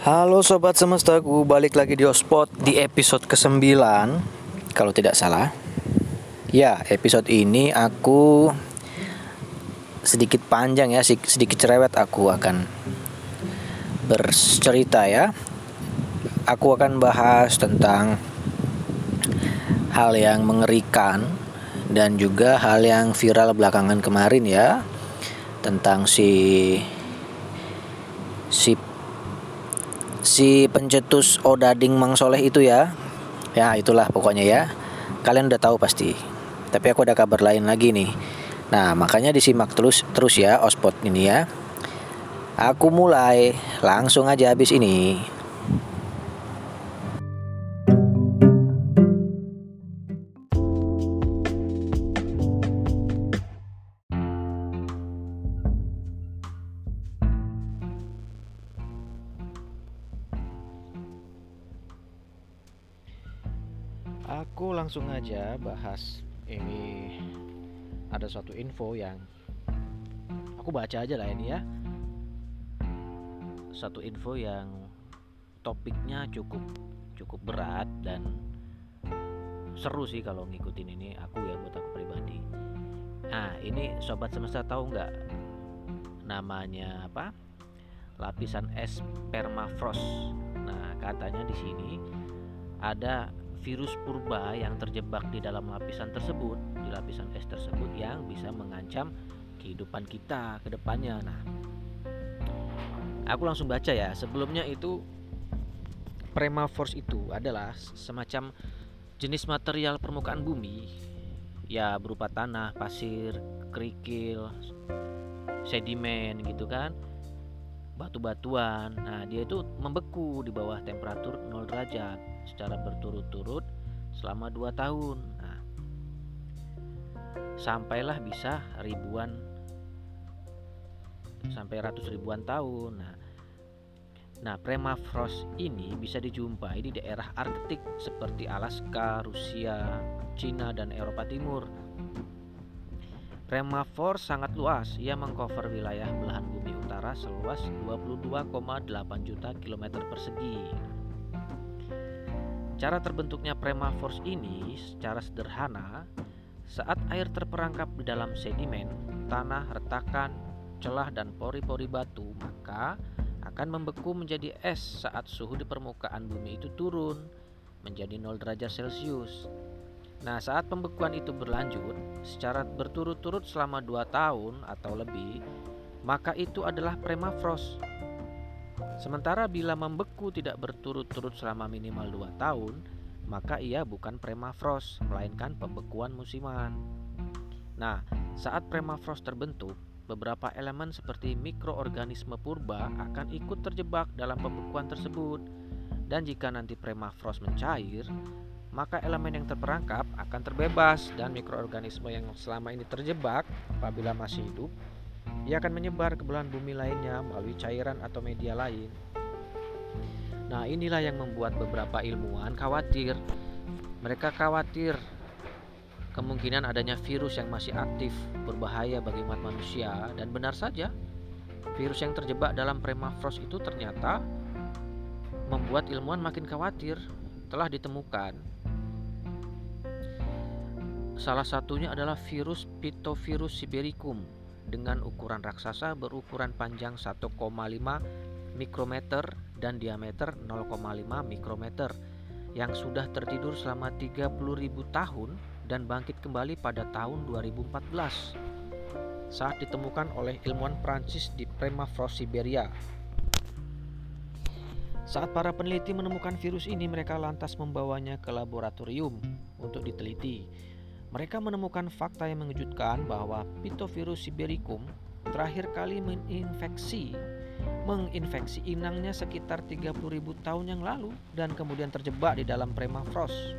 Halo sobat semestaku, balik lagi di Ospot di episode ke-9 kalau tidak salah. Ya, episode ini aku sedikit panjang ya, sedikit cerewet aku akan bercerita ya. Aku akan bahas tentang hal yang mengerikan dan juga hal yang viral belakangan kemarin ya tentang si si si pencetus Odading Mang Soleh itu ya. Ya itulah pokoknya ya. Kalian udah tahu pasti. Tapi aku ada kabar lain lagi nih. Nah makanya disimak terus terus ya ospot ini ya. Aku mulai langsung aja habis ini Aku langsung aja bahas ini ada suatu info yang aku baca aja lah ini ya. Satu info yang topiknya cukup cukup berat dan seru sih kalau ngikutin ini aku ya buat aku pribadi. Nah ini sobat semesta tahu nggak namanya apa? Lapisan es permafrost. Nah katanya di sini ada virus purba yang terjebak di dalam lapisan tersebut, di lapisan es tersebut yang bisa mengancam kehidupan kita ke depannya. Nah, aku langsung baca ya. Sebelumnya itu permafrost itu adalah semacam jenis material permukaan bumi ya berupa tanah, pasir, kerikil, sedimen gitu kan batu-batuan. Nah, dia itu membeku di bawah temperatur 0 derajat secara berturut-turut selama 2 tahun. Nah, sampailah bisa ribuan sampai ratus ribuan tahun. Nah, nah permafrost ini bisa dijumpai di daerah Arktik seperti Alaska, Rusia, Cina dan Eropa Timur. Permafrost sangat luas, ia mengcover wilayah belahan bumi utara seluas 22,8 juta kilometer persegi. Cara terbentuknya permafrost ini secara sederhana, saat air terperangkap di dalam sedimen, tanah, retakan, celah dan pori-pori batu, maka akan membeku menjadi es saat suhu di permukaan bumi itu turun menjadi 0 derajat Celcius. Nah, saat pembekuan itu berlanjut secara berturut-turut selama 2 tahun atau lebih, maka itu adalah permafrost. Sementara bila membeku tidak berturut-turut selama minimal 2 tahun, maka ia bukan permafrost, melainkan pembekuan musiman. Nah, saat permafrost terbentuk, beberapa elemen seperti mikroorganisme purba akan ikut terjebak dalam pembekuan tersebut. Dan jika nanti permafrost mencair, maka elemen yang terperangkap akan terbebas dan mikroorganisme yang selama ini terjebak apabila masih hidup ia akan menyebar ke belahan bumi lainnya melalui cairan atau media lain. Nah, inilah yang membuat beberapa ilmuwan khawatir. Mereka khawatir kemungkinan adanya virus yang masih aktif berbahaya bagi umat manusia dan benar saja virus yang terjebak dalam permafrost itu ternyata membuat ilmuwan makin khawatir telah ditemukan Salah satunya adalah virus Pitovirus sibericum dengan ukuran raksasa berukuran panjang 1,5 mikrometer dan diameter 0,5 mikrometer yang sudah tertidur selama 30.000 tahun dan bangkit kembali pada tahun 2014 saat ditemukan oleh ilmuwan Prancis di Permafrost Siberia. Saat para peneliti menemukan virus ini, mereka lantas membawanya ke laboratorium untuk diteliti. Mereka menemukan fakta yang mengejutkan bahwa Pitovirus sibericum terakhir kali menginfeksi menginfeksi inangnya sekitar 30.000 tahun yang lalu dan kemudian terjebak di dalam permafrost.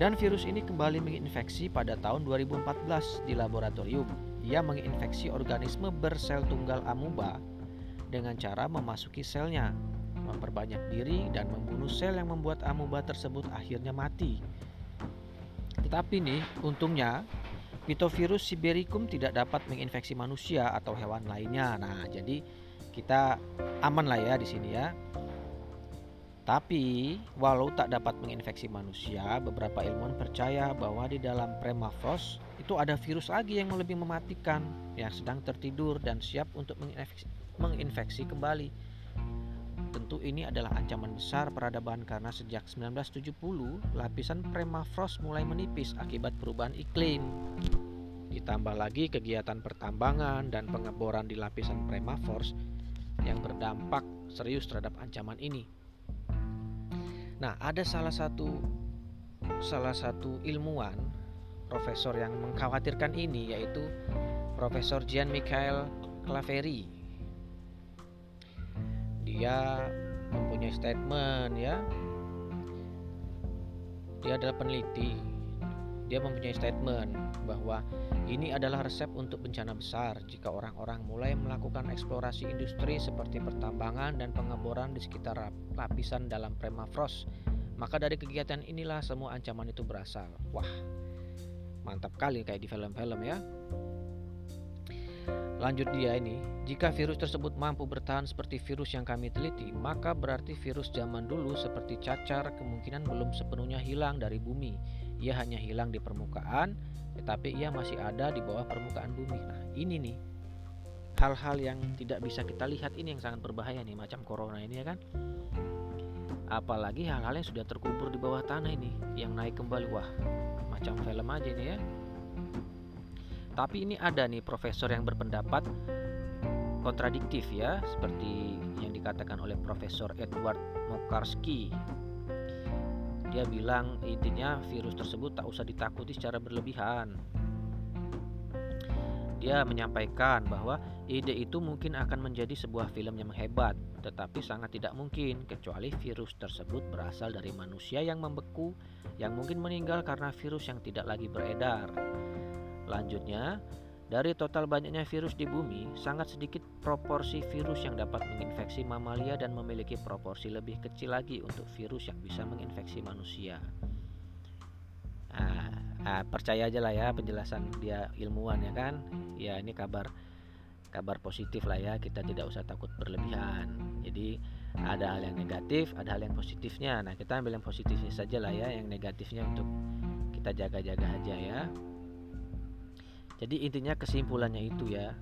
Dan virus ini kembali menginfeksi pada tahun 2014 di laboratorium. Ia menginfeksi organisme bersel tunggal amuba dengan cara memasuki selnya, memperbanyak diri dan membunuh sel yang membuat amuba tersebut akhirnya mati tetapi nih, untungnya Pitovirus sibericum tidak dapat menginfeksi manusia atau hewan lainnya. Nah, jadi kita aman lah ya di sini ya. Tapi walau tak dapat menginfeksi manusia, beberapa ilmuwan percaya bahwa di dalam permafrost itu ada virus lagi yang lebih mematikan yang sedang tertidur dan siap untuk menginfeksi, menginfeksi kembali. Tentu ini adalah ancaman besar peradaban karena sejak 1970 lapisan permafrost mulai menipis akibat perubahan iklim. Ditambah lagi kegiatan pertambangan dan pengeboran di lapisan permafrost yang berdampak serius terhadap ancaman ini. Nah, ada salah satu salah satu ilmuwan profesor yang mengkhawatirkan ini yaitu Profesor Jean Michael Claveri. Dia mempunyai statement ya. Dia adalah peneliti. Dia mempunyai statement bahwa ini adalah resep untuk bencana besar jika orang-orang mulai melakukan eksplorasi industri seperti pertambangan dan pengeboran di sekitar lapisan dalam permafrost. Maka dari kegiatan inilah semua ancaman itu berasal. Wah, mantap kali kayak di film-film ya. Lanjut dia ini, jika virus tersebut mampu bertahan seperti virus yang kami teliti, maka berarti virus zaman dulu seperti cacar kemungkinan belum sepenuhnya hilang dari bumi. Ia hanya hilang di permukaan, tetapi ia masih ada di bawah permukaan bumi. Nah, ini nih hal-hal yang tidak bisa kita lihat ini yang sangat berbahaya nih macam corona ini ya kan. Apalagi hal-hal yang sudah terkubur di bawah tanah ini yang naik kembali wah macam film aja ini ya. Tapi ini ada nih profesor yang berpendapat kontradiktif ya seperti yang dikatakan oleh Profesor Edward Mokarski dia bilang intinya virus tersebut tak usah ditakuti secara berlebihan. Dia menyampaikan bahwa ide itu mungkin akan menjadi sebuah film yang hebat, tetapi sangat tidak mungkin kecuali virus tersebut berasal dari manusia yang membeku, yang mungkin meninggal karena virus yang tidak lagi beredar. Lanjutnya, dari total banyaknya virus di bumi, sangat sedikit proporsi virus yang dapat menginfeksi mamalia dan memiliki proporsi lebih kecil lagi untuk virus yang bisa menginfeksi manusia. Nah, nah, percaya aja lah ya penjelasan dia ilmuwan ya kan. Ya ini kabar kabar positif lah ya kita tidak usah takut berlebihan. Jadi ada hal yang negatif, ada hal yang positifnya. Nah kita ambil yang positifnya saja lah ya, yang negatifnya untuk kita jaga-jaga aja ya. Jadi intinya kesimpulannya itu ya.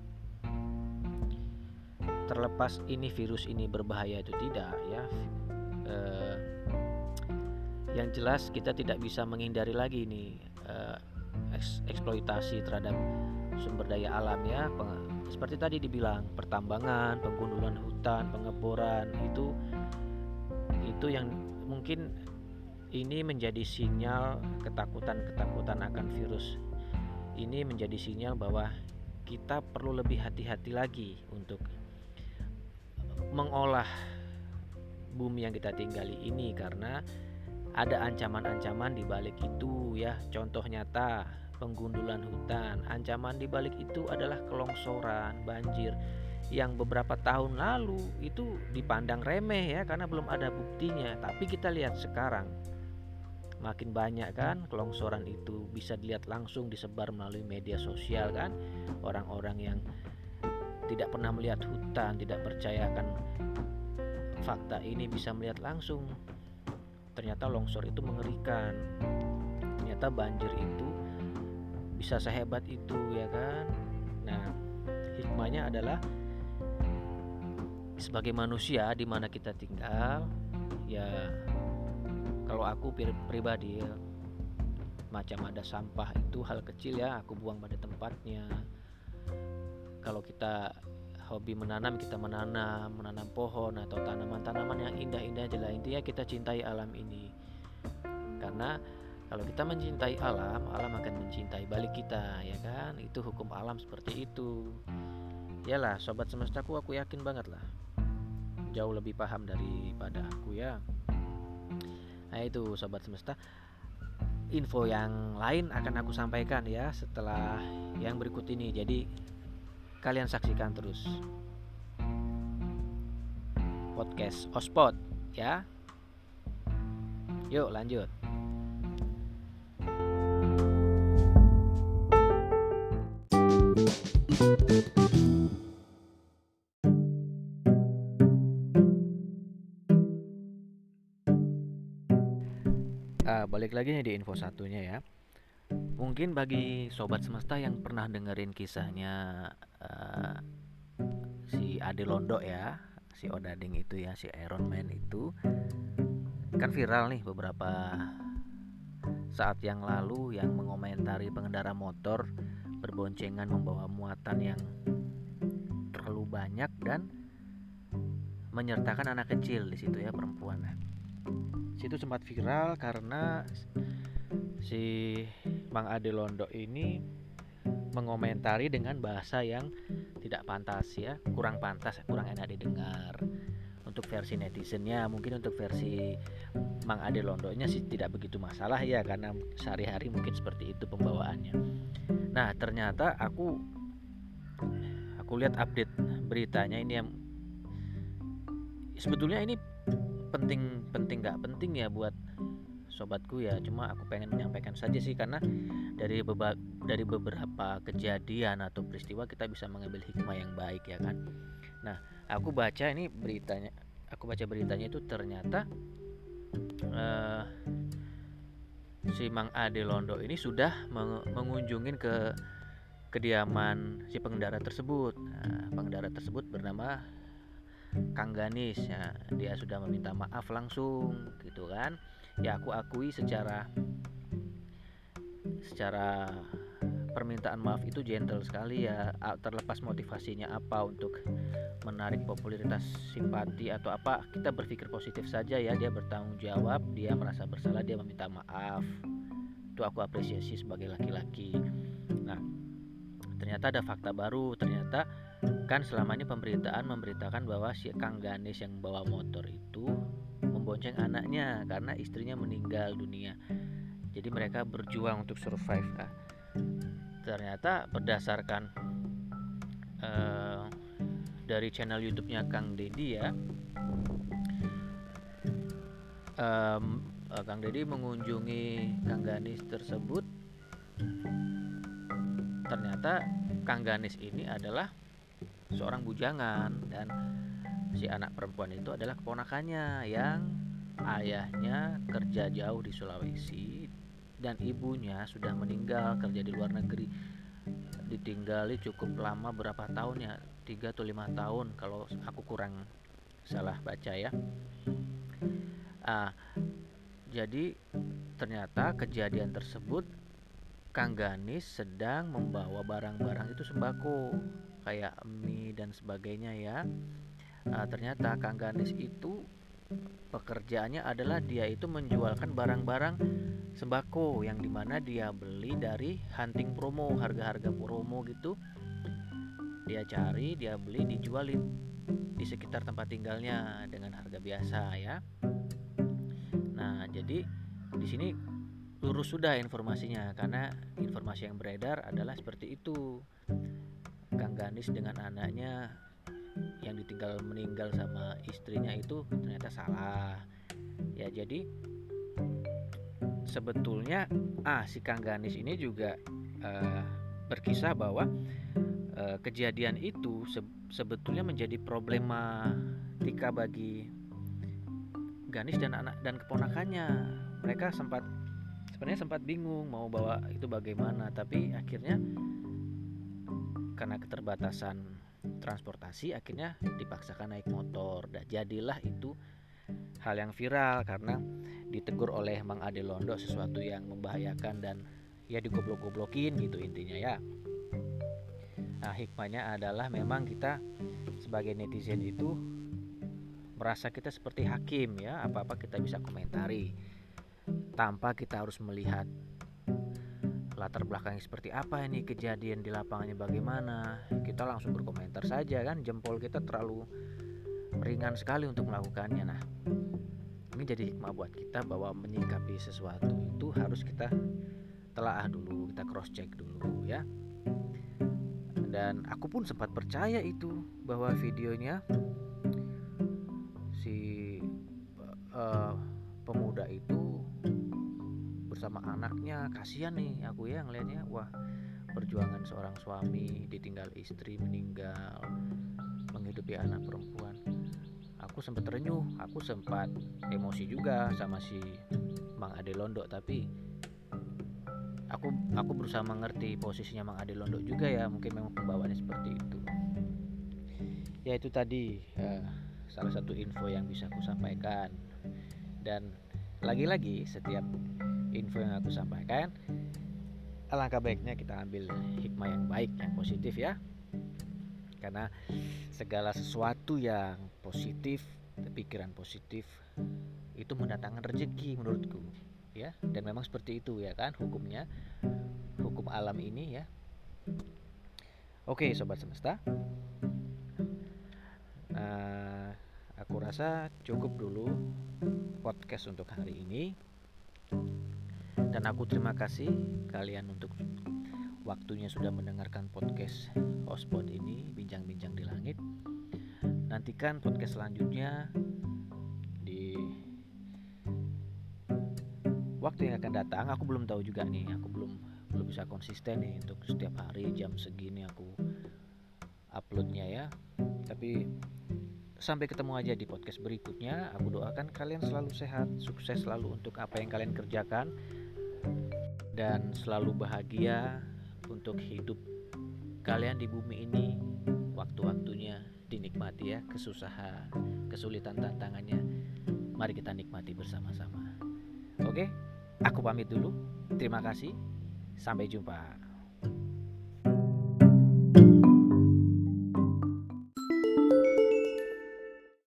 Terlepas ini virus ini berbahaya itu tidak ya. Eh, yang jelas kita tidak bisa menghindari lagi ini eh, eksploitasi terhadap sumber daya alam ya. Seperti tadi dibilang pertambangan, penggundulan hutan, pengeboran itu itu yang mungkin ini menjadi sinyal ketakutan-ketakutan akan virus ini menjadi sinyal bahwa kita perlu lebih hati-hati lagi untuk mengolah bumi yang kita tinggali ini karena ada ancaman-ancaman di balik itu ya. Contoh nyata penggundulan hutan. Ancaman di balik itu adalah kelongsoran, banjir yang beberapa tahun lalu itu dipandang remeh ya karena belum ada buktinya. Tapi kita lihat sekarang makin banyak kan kelongsoran itu bisa dilihat langsung disebar melalui media sosial kan. Orang-orang yang tidak pernah melihat hutan tidak percayakan fakta ini bisa melihat langsung. Ternyata longsor itu mengerikan. Ternyata banjir itu bisa sehebat itu ya kan? Nah hikmahnya adalah sebagai manusia di mana kita tinggal ya kalau aku pribadi ya, macam ada sampah itu hal kecil ya aku buang pada tempatnya. Kalau kita hobi menanam kita menanam menanam pohon atau tanaman-tanaman yang indah-indah aja lah. Intinya kita cintai alam ini. Karena kalau kita mencintai alam alam akan mencintai balik kita ya kan? Itu hukum alam seperti itu. Yalah sobat semestaku aku yakin banget lah. Jauh lebih paham daripada aku ya Nah itu sobat semesta. Info yang lain akan aku sampaikan ya setelah yang berikut ini. Jadi kalian saksikan terus Podcast Ospot ya. Yuk lanjut. uh, balik lagi nih di info satunya ya. Mungkin bagi sobat semesta yang pernah dengerin kisahnya uh, si Ade Londo ya, si Odading itu ya, si Iron Man itu kan viral nih beberapa saat yang lalu yang mengomentari pengendara motor berboncengan membawa muatan yang terlalu banyak dan menyertakan anak kecil di situ ya perempuan. Situ sempat viral karena si Bang Ade Londo ini mengomentari dengan bahasa yang tidak pantas ya, kurang pantas, kurang enak didengar. Untuk versi netizennya, mungkin untuk versi Bang Ade Londonya sih tidak begitu masalah ya karena sehari-hari mungkin seperti itu pembawaannya. Nah, ternyata aku aku lihat update beritanya ini yang sebetulnya ini penting penting nggak penting ya buat sobatku ya. Cuma aku pengen menyampaikan saja sih karena dari beba, dari beberapa kejadian atau peristiwa kita bisa mengambil hikmah yang baik ya kan. Nah aku baca ini beritanya aku baca beritanya itu ternyata uh, si Mang Ade Londo ini sudah meng mengunjungin ke kediaman si pengendara tersebut. Nah, pengendara tersebut bernama Kang Ganis. Ya dia sudah meminta maaf langsung gitu kan. Ya aku akui secara secara permintaan maaf itu gentle sekali ya. Terlepas motivasinya apa untuk menarik popularitas simpati atau apa kita berpikir positif saja ya. Dia bertanggung jawab dia merasa bersalah dia meminta maaf. Itu aku apresiasi sebagai laki-laki. Nah ternyata ada fakta baru. Ternyata kan selama ini pemberitaan memberitakan bahwa si Kang Ganes yang bawa motor itu membonceng anaknya karena istrinya meninggal dunia. Jadi mereka berjuang untuk survive nah, ternyata berdasarkan uh, dari channel YouTube-nya Kang Dedi ya um, uh, Kang Dedi mengunjungi Kang Ganis tersebut. Ternyata Kang Ganis ini adalah seorang bujangan. Dan si anak perempuan itu adalah keponakannya yang ayahnya kerja jauh di Sulawesi dan ibunya sudah meninggal kerja di luar negeri. Ditinggali cukup lama berapa tahun ya? Tiga atau lima tahun kalau aku kurang salah baca ya. Ah, jadi ternyata kejadian tersebut Kang Ganis sedang membawa barang-barang itu sembako kayak mie dan sebagainya ya. Nah, ternyata Kang Ganis itu pekerjaannya adalah dia itu menjualkan barang-barang sembako yang di mana dia beli dari hunting promo harga-harga promo gitu. Dia cari dia beli dijualin di sekitar tempat tinggalnya dengan harga biasa ya. Nah jadi di sini lurus sudah informasinya karena informasi yang beredar adalah seperti itu Kang Ganis dengan anaknya yang ditinggal meninggal sama istrinya itu ternyata salah. Ya jadi sebetulnya ah si Kang Ganis ini juga uh, berkisah bahwa uh, kejadian itu se sebetulnya menjadi problematika bagi Ganis dan anak dan keponakannya. Mereka sempat sebenarnya sempat bingung mau bawa itu bagaimana tapi akhirnya karena keterbatasan transportasi akhirnya dipaksakan naik motor. Dan jadilah itu hal yang viral karena ditegur oleh Mang Ade Londo sesuatu yang membahayakan dan ya digoblok-goblokin gitu intinya ya. Nah hikmahnya adalah memang kita sebagai netizen itu merasa kita seperti hakim ya. Apa-apa kita bisa komentari tanpa kita harus melihat latar belakangnya seperti apa ini kejadian di lapangannya bagaimana? Kita langsung berkomentar saja kan jempol kita terlalu ringan sekali untuk melakukannya. Nah ini jadi hikmah buat kita bahwa menyikapi sesuatu itu harus kita telaah dulu kita cross check dulu ya. Dan aku pun sempat percaya itu bahwa videonya si uh, pemuda itu bersama anaknya. Kasihan nih aku ya ngelihatnya wah perjuangan seorang suami ditinggal istri meninggal menghidupi anak perempuan. Aku sempat terenyuh aku sempat emosi juga sama si Mang Ade Londo tapi aku aku berusaha mengerti posisinya Mang Ade Londo juga ya mungkin memang pembawaannya seperti itu. Ya itu tadi uh, salah satu info yang bisa aku sampaikan. Dan lagi-lagi setiap info yang aku sampaikan. Alangkah baiknya kita ambil hikmah yang baik yang positif ya. Karena segala sesuatu yang positif pikiran positif itu mendatangkan rezeki menurutku ya. Dan memang seperti itu ya kan hukumnya hukum alam ini ya. Oke sobat semesta. Uh, aku rasa cukup dulu podcast untuk hari ini dan aku terima kasih kalian untuk waktunya sudah mendengarkan podcast Hotspot ini Bincang-bincang di langit. Nantikan podcast selanjutnya di waktu yang akan datang. Aku belum tahu juga nih, aku belum belum bisa konsisten nih untuk setiap hari jam segini aku uploadnya ya. Tapi sampai ketemu aja di podcast berikutnya. Aku doakan kalian selalu sehat, sukses selalu untuk apa yang kalian kerjakan dan selalu bahagia untuk hidup kalian di bumi ini. Waktu-waktunya dinikmati ya kesusahan kesulitan tantangannya. Mari kita nikmati bersama-sama. Oke aku pamit dulu. Terima kasih. Sampai jumpa